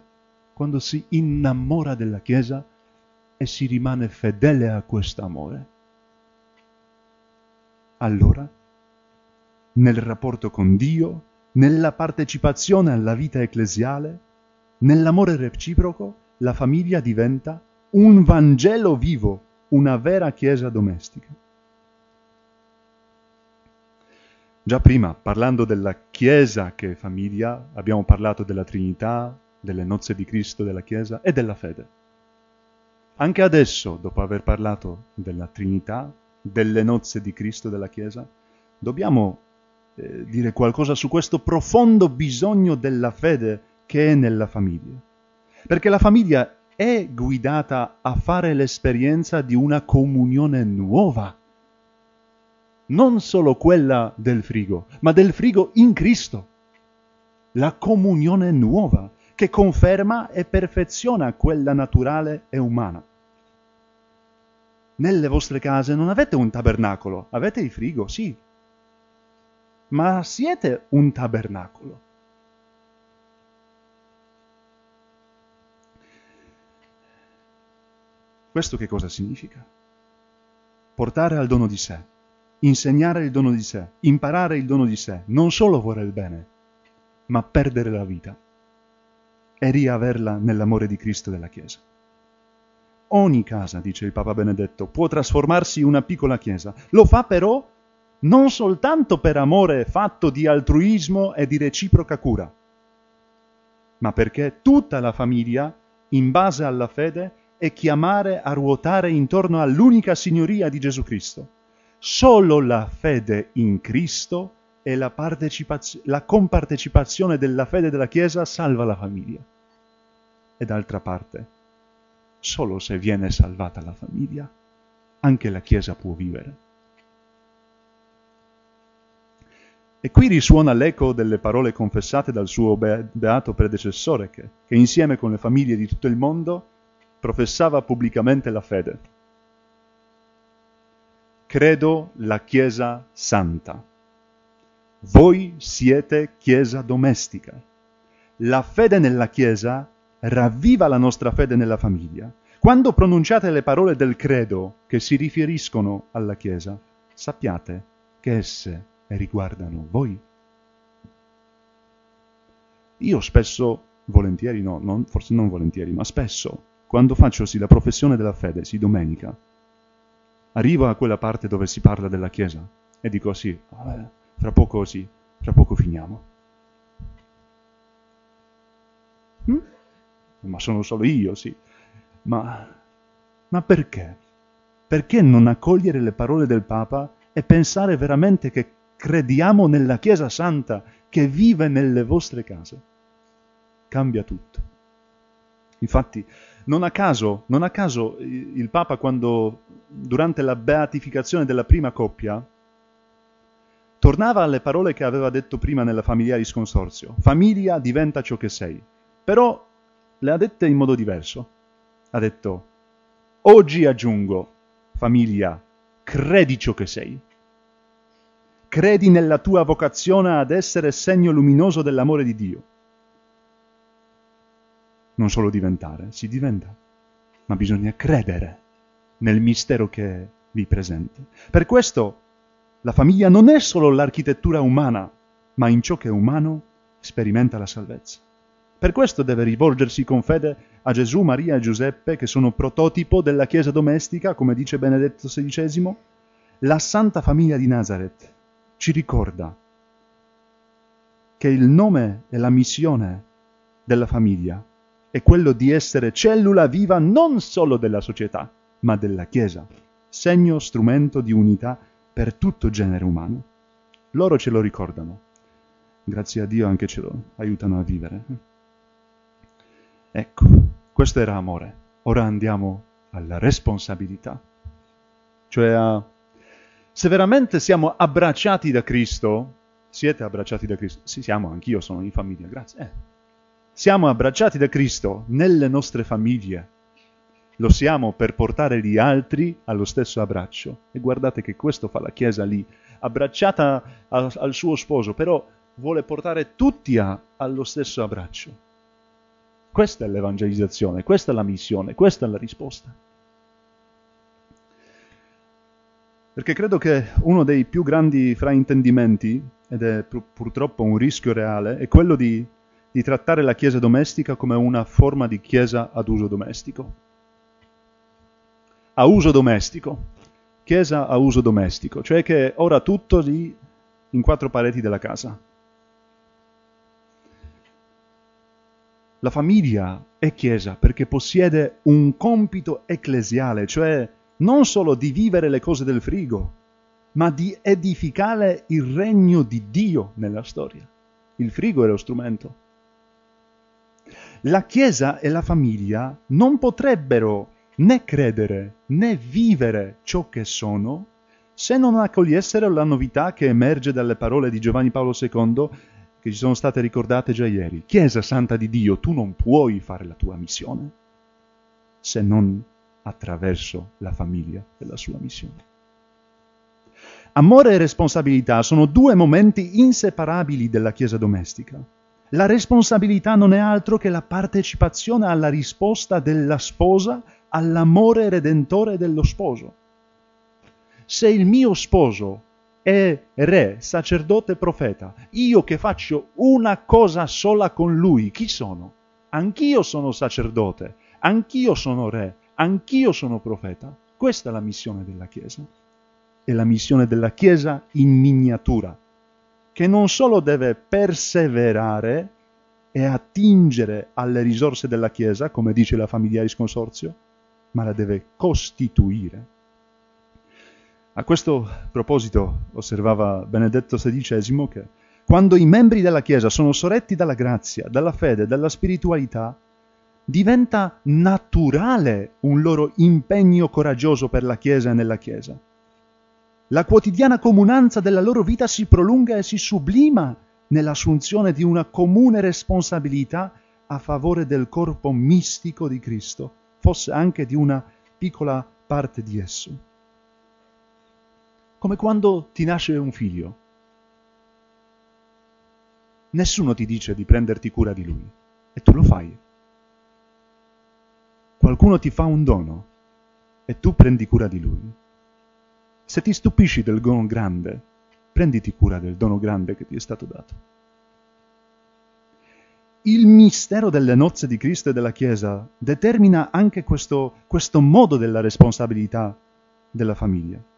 Quando si innamora della Chiesa e si rimane fedele a questo amore. Allora, nel rapporto con Dio, nella partecipazione alla vita ecclesiale, nell'amore reciproco, la famiglia diventa un Vangelo vivo, una vera Chiesa domestica. Già prima, parlando della Chiesa che è famiglia, abbiamo parlato della Trinità, delle nozze di Cristo della Chiesa e della fede. Anche adesso, dopo aver parlato della Trinità, delle nozze di Cristo della Chiesa, dobbiamo eh, dire qualcosa su questo profondo bisogno della fede che è nella famiglia. Perché la famiglia è guidata a fare l'esperienza di una comunione nuova. Non solo quella del frigo, ma del frigo in Cristo. La comunione nuova che conferma e perfeziona quella naturale e umana. Nelle vostre case non avete un tabernacolo, avete il frigo, sì, ma siete un tabernacolo. Questo che cosa significa? Portare al dono di sé, insegnare il dono di sé, imparare il dono di sé, non solo vorrei il bene, ma perdere la vita e riaverla nell'amore di Cristo della Chiesa. Ogni casa, dice il Papa Benedetto, può trasformarsi in una piccola Chiesa. Lo fa però non soltanto per amore fatto di altruismo e di reciproca cura, ma perché tutta la famiglia, in base alla fede, è chiamare a ruotare intorno all'unica signoria di Gesù Cristo. Solo la fede in Cristo e la, la compartecipazione della fede della Chiesa salva la famiglia. E d'altra parte, solo se viene salvata la famiglia, anche la Chiesa può vivere. E qui risuona l'eco delle parole confessate dal suo beato predecessore, che, che insieme con le famiglie di tutto il mondo professava pubblicamente la fede. Credo la Chiesa Santa. Voi siete Chiesa domestica. La fede nella Chiesa ravviva la nostra fede nella famiglia. Quando pronunciate le parole del credo che si riferiscono alla Chiesa, sappiate che esse riguardano voi. Io spesso, volentieri no, non, forse non volentieri, ma spesso, quando faccio sì la professione della fede, sì domenica, arrivo a quella parte dove si parla della Chiesa e dico sì, fra poco sì, fra poco finiamo. Ma sono solo io, sì. Ma, ma perché? Perché non accogliere le parole del Papa e pensare veramente che crediamo nella Chiesa Santa che vive nelle vostre case. Cambia tutto. Infatti, non a caso, non a caso il Papa quando, durante la beatificazione della prima coppia, tornava alle parole che aveva detto prima nella Familiaris Consorzio. Famiglia diventa ciò che sei. Però le ha dette in modo diverso. Ha detto, oggi aggiungo, famiglia, credi ciò che sei credi nella tua vocazione ad essere segno luminoso dell'amore di Dio. Non solo diventare, si diventa, ma bisogna credere nel mistero che è lì presente. Per questo la famiglia non è solo l'architettura umana, ma in ciò che è umano sperimenta la salvezza. Per questo deve rivolgersi con fede a Gesù, Maria e Giuseppe, che sono prototipo della Chiesa domestica, come dice Benedetto XVI, la Santa Famiglia di Nazareth, ci ricorda che il nome e la missione della famiglia è quello di essere cellula viva non solo della società, ma della Chiesa, segno, strumento di unità per tutto genere umano. Loro ce lo ricordano. Grazie a Dio anche ce lo aiutano a vivere. Ecco, questo era amore. Ora andiamo alla responsabilità, cioè se veramente siamo abbracciati da Cristo, siete abbracciati da Cristo? Sì, siamo, anch'io sono in famiglia, grazie. Eh. Siamo abbracciati da Cristo nelle nostre famiglie. Lo siamo per portare gli altri allo stesso abbraccio. E guardate che questo fa la Chiesa lì, abbracciata al, al suo sposo, però vuole portare tutti a, allo stesso abbraccio. Questa è l'evangelizzazione, questa è la missione, questa è la risposta. Perché credo che uno dei più grandi fraintendimenti, ed è purtroppo un rischio reale, è quello di, di trattare la chiesa domestica come una forma di chiesa ad uso domestico. A uso domestico. Chiesa a uso domestico, cioè che ora tutto lì in quattro pareti della casa. La famiglia è chiesa perché possiede un compito ecclesiale, cioè non solo di vivere le cose del frigo, ma di edificare il regno di Dio nella storia. Il frigo è lo strumento. La Chiesa e la famiglia non potrebbero né credere né vivere ciò che sono se non accogliessero la novità che emerge dalle parole di Giovanni Paolo II che ci sono state ricordate già ieri. Chiesa Santa di Dio, tu non puoi fare la tua missione se non attraverso la famiglia e la sua missione. Amore e responsabilità sono due momenti inseparabili della Chiesa domestica. La responsabilità non è altro che la partecipazione alla risposta della sposa all'amore redentore dello sposo. Se il mio sposo è re, sacerdote, profeta, io che faccio una cosa sola con lui, chi sono? Anch'io sono sacerdote, anch'io sono re, anch'io sono profeta. Questa è la missione della Chiesa. È la missione della Chiesa in miniatura, che non solo deve perseverare e attingere alle risorse della Chiesa, come dice la Familiaris Consorzio, ma la deve costituire. A questo proposito osservava Benedetto XVI che quando i membri della Chiesa sono sorretti dalla grazia, dalla fede, dalla spiritualità, diventa naturale un loro impegno coraggioso per la Chiesa e nella Chiesa. La quotidiana comunanza della loro vita si prolunga e si sublima nell'assunzione di una comune responsabilità a favore del corpo mistico di Cristo, fosse anche di una piccola parte di esso. Come quando ti nasce un figlio. Nessuno ti dice di prenderti cura di lui e tu lo fai. Qualcuno ti fa un dono e tu prendi cura di lui. Se ti stupisci del dono grande, prenditi cura del dono grande che ti è stato dato. Il mistero delle nozze di Cristo e della Chiesa determina anche questo, questo modo della responsabilità della famiglia.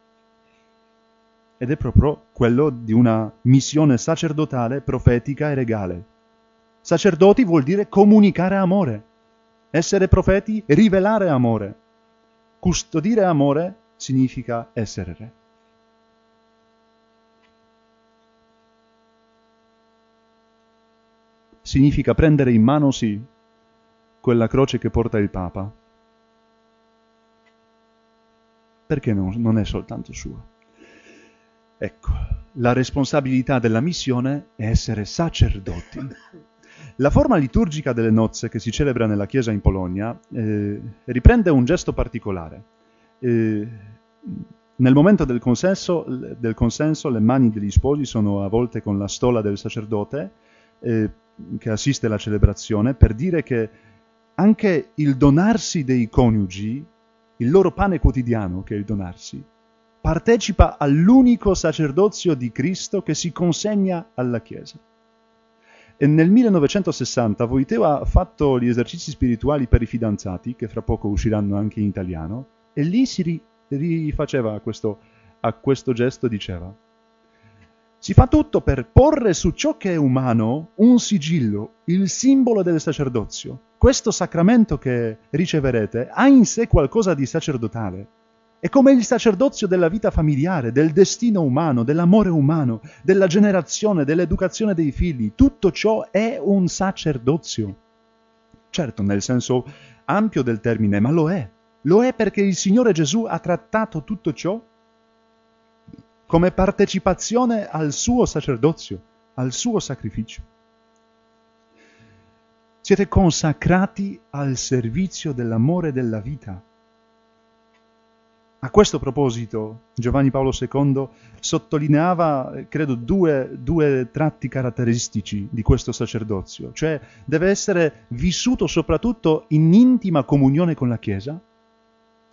Ed è proprio quello di una missione sacerdotale, profetica e regale. Sacerdoti vuol dire comunicare amore. Essere profeti, rivelare amore. Custodire amore significa essere re. significa prendere in mano, sì, quella croce che porta il Papa. Perché no, non è soltanto sua. Ecco, la responsabilità della missione è essere sacerdoti. La forma liturgica delle nozze che si celebra nella Chiesa in Polonia eh, riprende un gesto particolare. Eh, nel momento del consenso, del consenso, le mani degli sposi sono avvolte con la stola del sacerdote, eh, che assiste alla celebrazione per dire che anche il donarsi dei coniugi, il loro pane quotidiano che è il donarsi, partecipa all'unico sacerdozio di Cristo che si consegna alla Chiesa. E nel 1960 Voiteo ha fatto gli esercizi spirituali per i fidanzati, che fra poco usciranno anche in italiano, e lì si rifaceva a questo, a questo gesto, diceva si fa tutto per porre su ciò che è umano un sigillo, il simbolo del sacerdozio. Questo sacramento che riceverete ha in sé qualcosa di sacerdotale. È come il sacerdozio della vita familiare, del destino umano, dell'amore umano, della generazione, dell'educazione dei figli. Tutto ciò è un sacerdozio. Certo, nel senso ampio del termine, ma lo è. Lo è perché il Signore Gesù ha trattato tutto ciò come partecipazione al suo sacerdozio, al suo sacrificio. Siete consacrati al servizio dell'amore della vita. A questo proposito Giovanni Paolo II sottolineava, credo, due, due, tratti caratteristici di questo sacerdozio, cioè deve essere vissuto soprattutto in intima comunione con la Chiesa,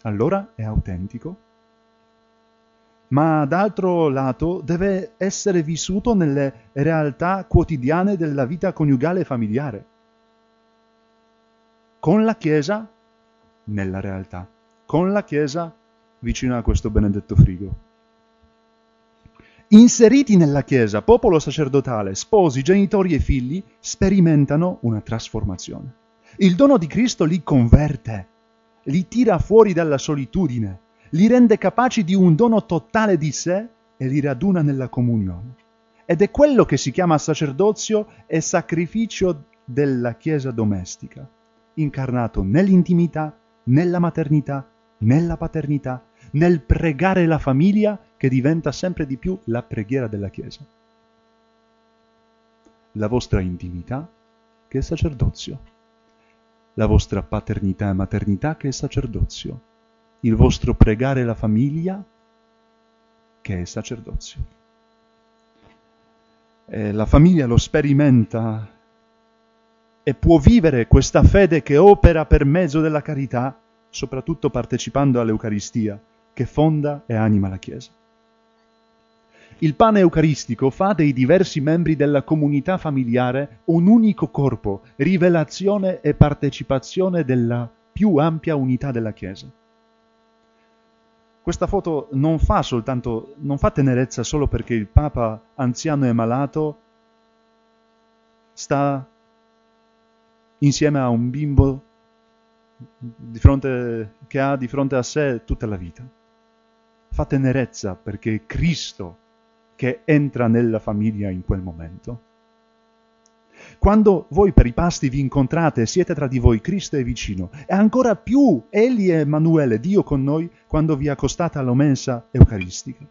allora è autentico, ma d'altro lato deve essere vissuto nelle realtà quotidiane della vita coniugale e familiare. Con la Chiesa nella realtà, con la Chiesa vicino a questo benedetto frigo. Inseriti nella Chiesa, popolo sacerdotale, sposi, genitori e figli sperimentano una trasformazione. Il dono di Cristo li converte, li tira fuori dalla solitudine, li rende capaci di un dono totale di sé e li raduna nella comunione. Ed è quello che si chiama sacerdozio e sacrificio della Chiesa domestica, incarnato nell'intimità, nella maternità, nella paternità, nel pregare la famiglia che diventa sempre di più la preghiera della Chiesa. La vostra intimità che è sacerdozio, la vostra paternità e maternità che è sacerdozio, il vostro pregare la famiglia, che è sacerdozio. E la famiglia lo sperimenta e può vivere questa fede che opera per mezzo della carità, soprattutto partecipando all'Eucaristia, che fonda e anima la Chiesa. Il pane eucaristico fa dei diversi membri della comunità familiare un unico corpo, rivelazione e partecipazione della più ampia unità della Chiesa. Questa foto non fa soltanto, non fa tenerezza solo perché il Papa anziano e malato sta insieme a un bimbo che ha di fronte a sé tutta la vita. Fa tenerezza perché è Cristo che entra nella famiglia in quel momento. Quando voi per i pasti vi incontrate siete tra di voi, Cristo è vicino. E ancora più, Egli è Emanuele, Dio con noi, quando vi accostate alla mensa eucaristica.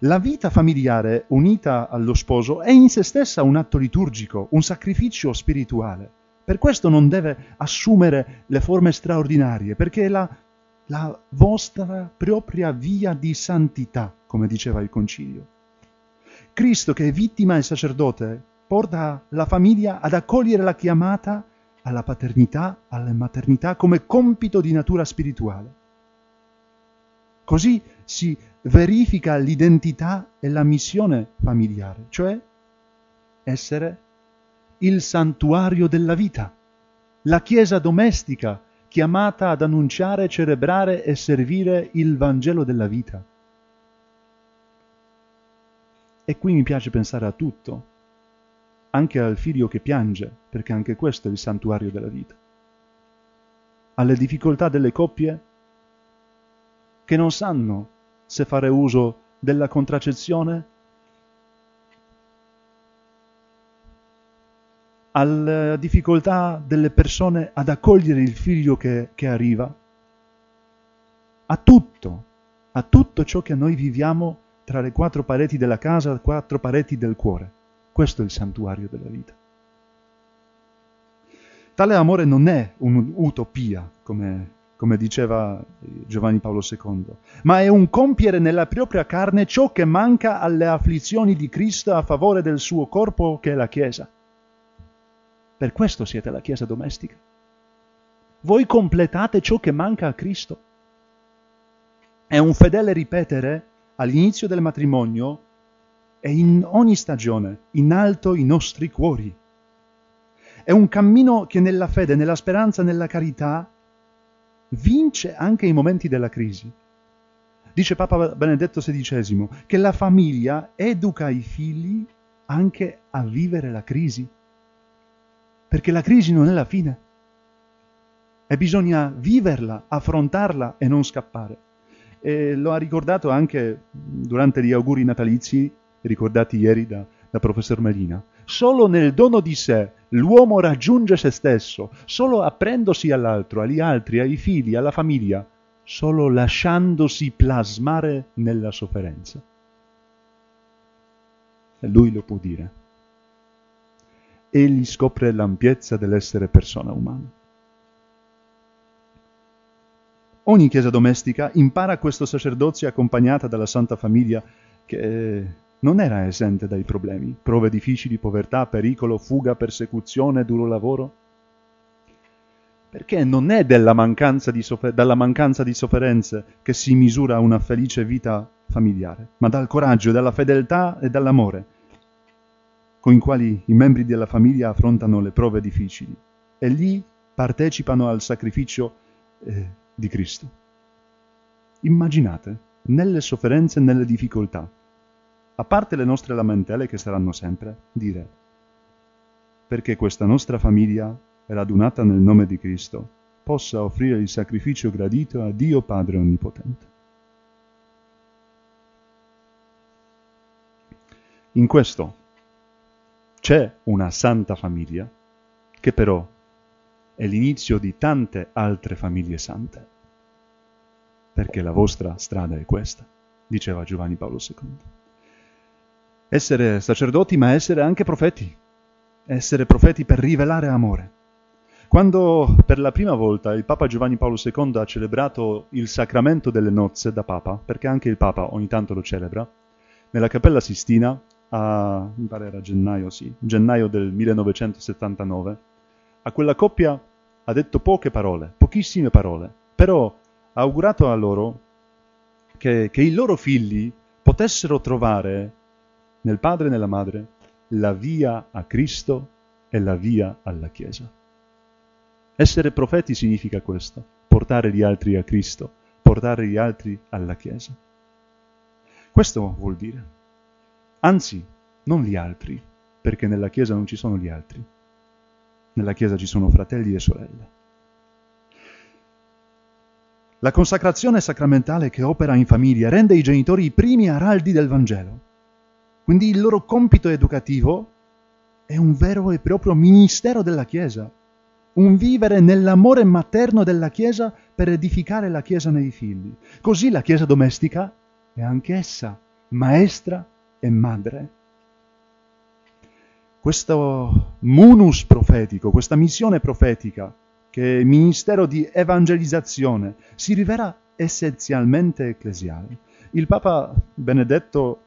La vita familiare unita allo sposo è in se stessa un atto liturgico, un sacrificio spirituale. Per questo non deve assumere le forme straordinarie, perché è la, la vostra propria via di santità, come diceva il concilio. Cristo, che è vittima e sacerdote, porta la famiglia ad accogliere la chiamata alla paternità, alla maternità come compito di natura spirituale. Così si verifica l'identità e la missione familiare, cioè essere il santuario della vita, la chiesa domestica chiamata ad annunciare, celebrare e servire il Vangelo della vita. E qui mi piace pensare a tutto, anche al figlio che piange, perché anche questo è il santuario della vita, alle difficoltà delle coppie che non sanno se fare uso della contraccezione, alla difficoltà delle persone ad accogliere il figlio che, che arriva, a tutto, a tutto ciò che noi viviamo tra le quattro pareti della casa, le quattro pareti del cuore. Questo è il santuario della vita. Tale amore non è un'utopia, come come diceva Giovanni Paolo II, ma è un compiere nella propria carne ciò che manca alle afflizioni di Cristo a favore del suo corpo che è la Chiesa. Per questo siete la Chiesa domestica. Voi completate ciò che manca a Cristo. È un fedele ripetere all'inizio del matrimonio e in ogni stagione, in alto i nostri cuori. È un cammino che nella fede, nella speranza, nella carità vince anche i momenti della crisi. Dice Papa Benedetto XVI che la famiglia educa i figli anche a vivere la crisi, perché la crisi non è la fine e bisogna viverla, affrontarla e non scappare. E lo ha ricordato anche durante gli auguri natalizi ricordati ieri da, da professor Melina. Solo nel dono di sé l'uomo raggiunge se stesso, solo aprendosi all'altro, agli altri, ai figli, alla famiglia, solo lasciandosi plasmare nella sofferenza. E lui lo può dire. Egli scopre l'ampiezza dell'essere persona umana. Ogni chiesa domestica impara questo sacerdozio accompagnata dalla Santa Famiglia che non era esente dai problemi, prove difficili, povertà, pericolo, fuga, persecuzione, duro lavoro. Perché non è mancanza soffer- dalla mancanza di sofferenze che si misura una felice vita familiare, ma dal coraggio, dalla fedeltà e dall'amore con i quali i membri della famiglia affrontano le prove difficili e lì partecipano al sacrificio eh, di Cristo. Immaginate, nelle sofferenze e nelle difficoltà, a parte le nostre lamentele che saranno sempre, dire, perché questa nostra famiglia, radunata nel nome di Cristo, possa offrire il sacrificio gradito a Dio Padre Onnipotente. In questo c'è una santa famiglia che però è l'inizio di tante altre famiglie sante, perché la vostra strada è questa, diceva Giovanni Paolo II essere sacerdoti, ma essere anche profeti, essere profeti per rivelare amore. Quando per la prima volta il Papa Giovanni Paolo II ha celebrato il sacramento delle nozze da Papa, perché anche il Papa ogni tanto lo celebra, nella Cappella Sistina, a, mi pare era gennaio, sì, gennaio del 1979, a quella coppia ha detto poche parole, pochissime parole, però ha augurato a loro che, che i loro figli potessero trovare nel padre e nella madre, la via a Cristo e la via alla Chiesa. Essere profeti significa questo, portare gli altri a Cristo, portare gli altri alla Chiesa. Questo vuol dire. Anzi, non gli altri, perché nella Chiesa non ci sono gli altri. Nella Chiesa ci sono fratelli e sorelle. La consacrazione sacramentale che opera in famiglia rende i genitori i primi araldi del Vangelo. Quindi il loro compito educativo è un vero e proprio ministero della Chiesa, un vivere nell'amore materno della Chiesa per edificare la Chiesa nei figli. Così la Chiesa domestica è anch'essa maestra e madre. Questo munus profetico, questa missione profetica, che è ministero di evangelizzazione, si rivela essenzialmente ecclesiale. Il Papa Benedetto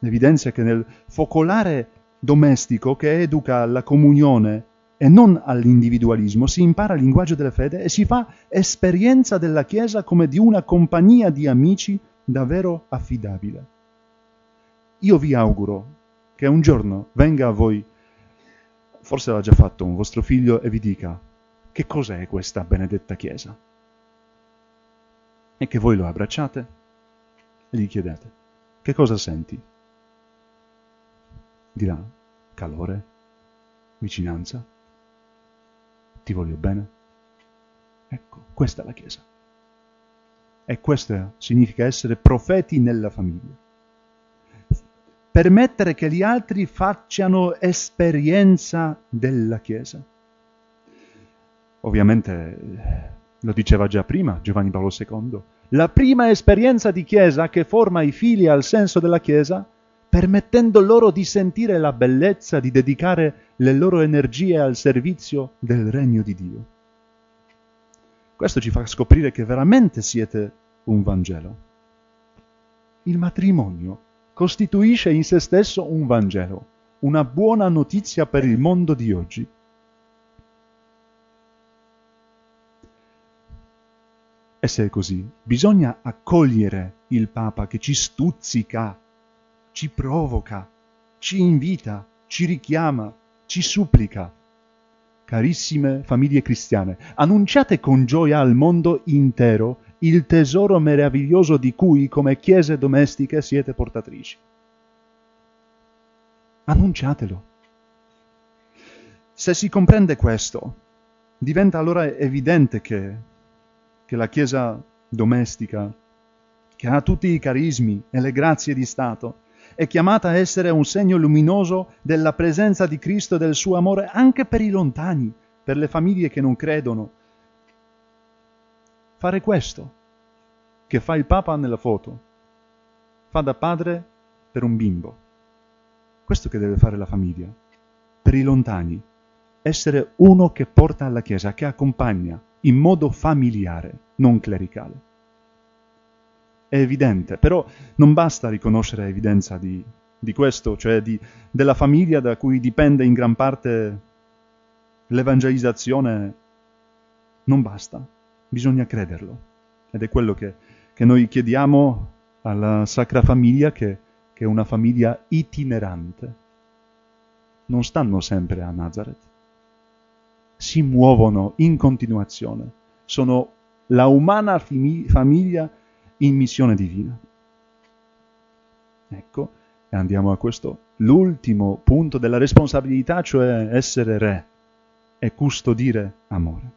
evidenzia che nel focolare domestico che educa alla comunione e non all'individualismo si impara il linguaggio della fede e si fa esperienza della Chiesa come di una compagnia di amici davvero affidabile. Io vi auguro che un giorno venga a voi, forse l'ha già fatto un vostro figlio, e vi dica che cos'è questa benedetta Chiesa? E che voi lo abbracciate e gli chiedete, che cosa senti? Dirà, calore, vicinanza, ti voglio bene. Ecco, questa è la Chiesa. E questo significa essere profeti nella famiglia. Permettere che gli altri facciano esperienza della Chiesa ovviamente lo diceva già prima Giovanni Paolo II, la prima esperienza di Chiesa che forma i figli al senso della Chiesa, permettendo loro di sentire la bellezza di dedicare le loro energie al servizio del regno di Dio. Questo ci fa scoprire che veramente siete un Vangelo. Il matrimonio costituisce in se stesso un Vangelo, una buona notizia per il mondo di oggi. E se è così, bisogna accogliere il Papa che ci stuzzica, ci provoca, ci invita, ci richiama, ci supplica. Carissime famiglie cristiane, annunciate con gioia al mondo intero il tesoro meraviglioso di cui come chiese domestiche siete portatrici. Annunciatelo. Se si comprende questo, diventa allora evidente che che la Chiesa domestica, che ha tutti i carismi e le grazie di Stato, è chiamata a essere un segno luminoso della presenza di Cristo e del suo amore anche per i lontani, per le famiglie che non credono. Fare questo, che fa il Papa nella foto, fa da padre per un bimbo. Questo che deve fare la famiglia, per i lontani, essere uno che porta alla Chiesa, che accompagna, in modo familiare, non clericale. È evidente, però non basta riconoscere evidenza di, di questo, cioè di, della famiglia da cui dipende in gran parte l'evangelizzazione, non basta, bisogna crederlo. Ed è quello che, che noi chiediamo alla Sacra Famiglia, che, che è una famiglia itinerante. Non stanno sempre a Nazareth si muovono in continuazione. Sono la umana famiglia in missione divina. Ecco, e andiamo a questo, l'ultimo punto della responsabilità, cioè essere re e custodire amore.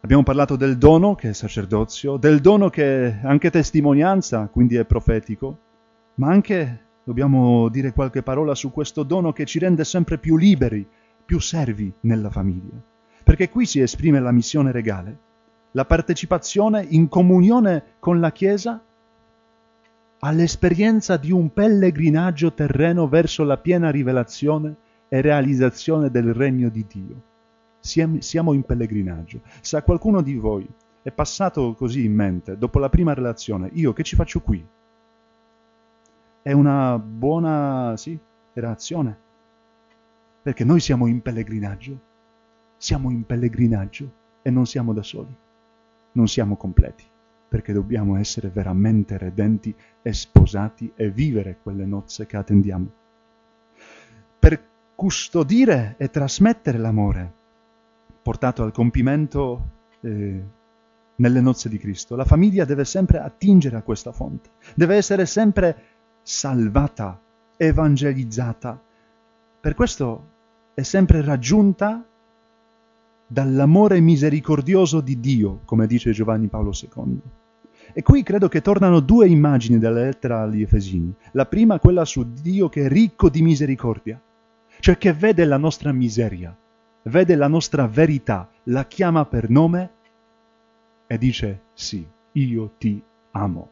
Abbiamo parlato del dono che è sacerdozio, del dono che è anche testimonianza, quindi è profetico, ma anche dobbiamo dire qualche parola su questo dono che ci rende sempre più liberi più servi nella famiglia, perché qui si esprime la missione regale, la partecipazione in comunione con la Chiesa all'esperienza di un pellegrinaggio terreno verso la piena rivelazione e realizzazione del regno di Dio. Siamo in pellegrinaggio. Se a qualcuno di voi è passato così in mente, dopo la prima relazione, io che ci faccio qui? È una buona, sì, reazione perché noi siamo in pellegrinaggio, siamo in pellegrinaggio e non siamo da soli, non siamo completi, perché dobbiamo essere veramente redenti e sposati e vivere quelle nozze che attendiamo. Per custodire e trasmettere l'amore portato al compimento eh, nelle nozze di Cristo, la famiglia deve sempre attingere a questa fonte, deve essere sempre salvata, evangelizzata. Per questo è sempre raggiunta dall'amore misericordioso di Dio, come dice Giovanni Paolo II. E qui credo che tornano due immagini della lettera agli Efesini. La prima, quella su Dio che è ricco di misericordia, cioè che vede la nostra miseria, vede la nostra verità, la chiama per nome e dice sì, io ti amo.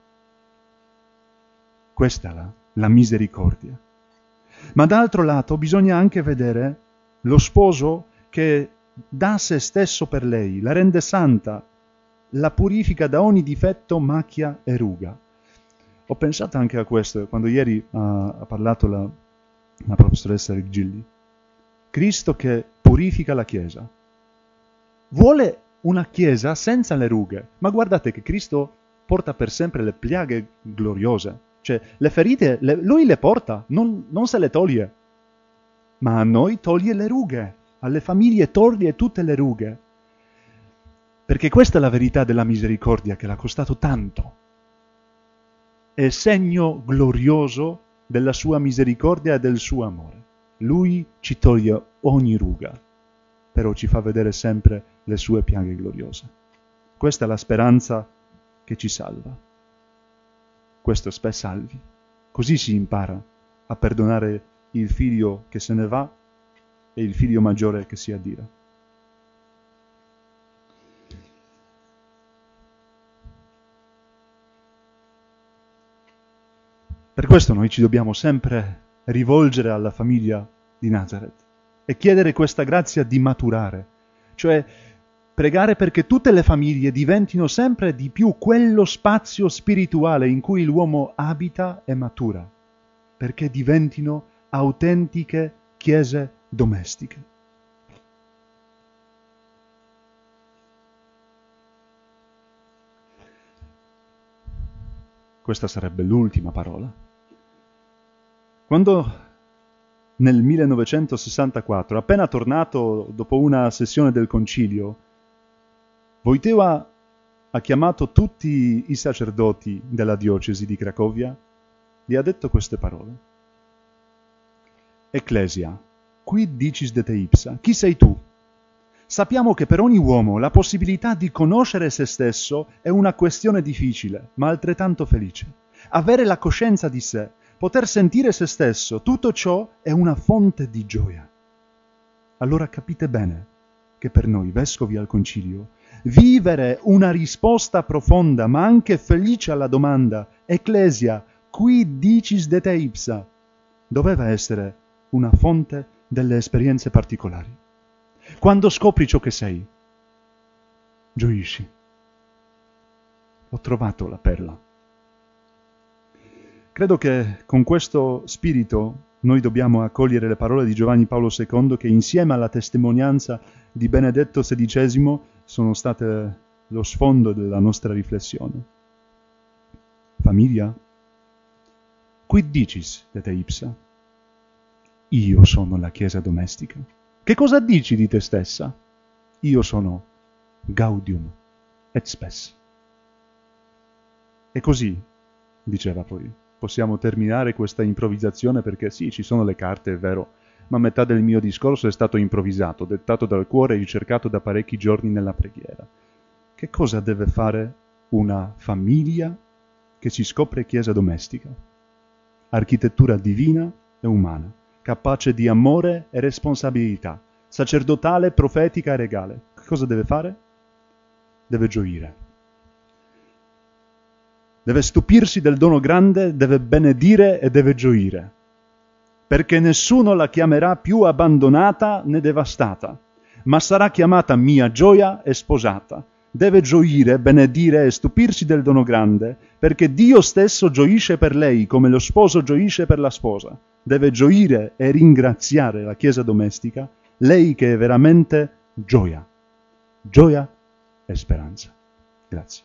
Questa è la, misericordia. Ma d'altro lato bisogna anche vedere lo sposo che dà se stesso per lei, la rende santa, la purifica da ogni difetto, macchia e ruga. Ho pensato anche a questo quando ieri uh, ha parlato la, la professoressa Rigilli. Cristo che purifica la Chiesa. Vuole una Chiesa senza le rughe, ma guardate che Cristo porta per sempre le piaghe gloriose. Cioè, le ferite, le, lui le porta, non, non se le toglie. Ma a noi toglie le rughe, alle famiglie toglie tutte le rughe. Perché questa è la verità della misericordia che l'ha costato tanto. È segno glorioso della sua misericordia e del suo amore. Lui ci toglie ogni ruga, però ci fa vedere sempre le sue piaghe gloriose. Questa è la speranza che ci salva. Questo spè salvi. Così si impara a perdonare il figlio che se ne va e il figlio maggiore che si addira. Per questo noi ci dobbiamo sempre rivolgere alla famiglia di Nazareth e chiedere questa grazia di maturare, cioè pregare perché tutte le famiglie diventino sempre di più quello spazio spirituale in cui l'uomo abita e matura, perché diventino autentiche chiese domestiche. Questa sarebbe l'ultima parola. Quando nel 1964, appena tornato dopo una sessione del concilio, Wojtyła ha chiamato tutti i sacerdoti della diocesi di Cracovia, gli ha detto queste parole. Ecclesia, qui dicis de te ipsa, chi sei tu? Sappiamo che per ogni uomo la possibilità di conoscere se stesso è una questione difficile, ma altrettanto felice. Avere la coscienza di sé, poter sentire se stesso, tutto ciò è una fonte di gioia. Allora capite bene che per noi, vescovi al concilio, vivere una risposta profonda, ma anche felice alla domanda, Ecclesia, qui dicis de te ipsa, doveva essere una fonte delle esperienze particolari. Quando scopri ciò che sei, gioisci. Ho trovato la perla. Credo che con questo spirito noi dobbiamo accogliere le parole di Giovanni Paolo II che insieme alla testimonianza di Benedetto XVI sono state lo sfondo della nostra riflessione. Famiglia? Quid dicis de te ipsa? Io sono la Chiesa domestica. Che cosa dici di te stessa? Io sono Gaudium et Spes. E così, diceva poi, possiamo terminare questa improvvisazione perché sì, ci sono le carte, è vero, ma metà del mio discorso è stato improvvisato, dettato dal cuore e ricercato da parecchi giorni nella preghiera. Che cosa deve fare una famiglia che si scopre chiesa domestica? Architettura divina e umana, capace di amore e responsabilità, sacerdotale, profetica e regale. Che cosa deve fare? Deve gioire deve stupirsi del dono grande, deve benedire e deve gioire, perché nessuno la chiamerà più abbandonata né devastata, ma sarà chiamata mia gioia e sposata. Deve gioire, benedire e stupirsi del dono grande, perché Dio stesso gioisce per lei come lo sposo gioisce per la sposa. Deve gioire e ringraziare la Chiesa domestica, lei che è veramente gioia, gioia e speranza. Grazie.